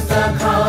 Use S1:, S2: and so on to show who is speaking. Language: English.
S1: the call.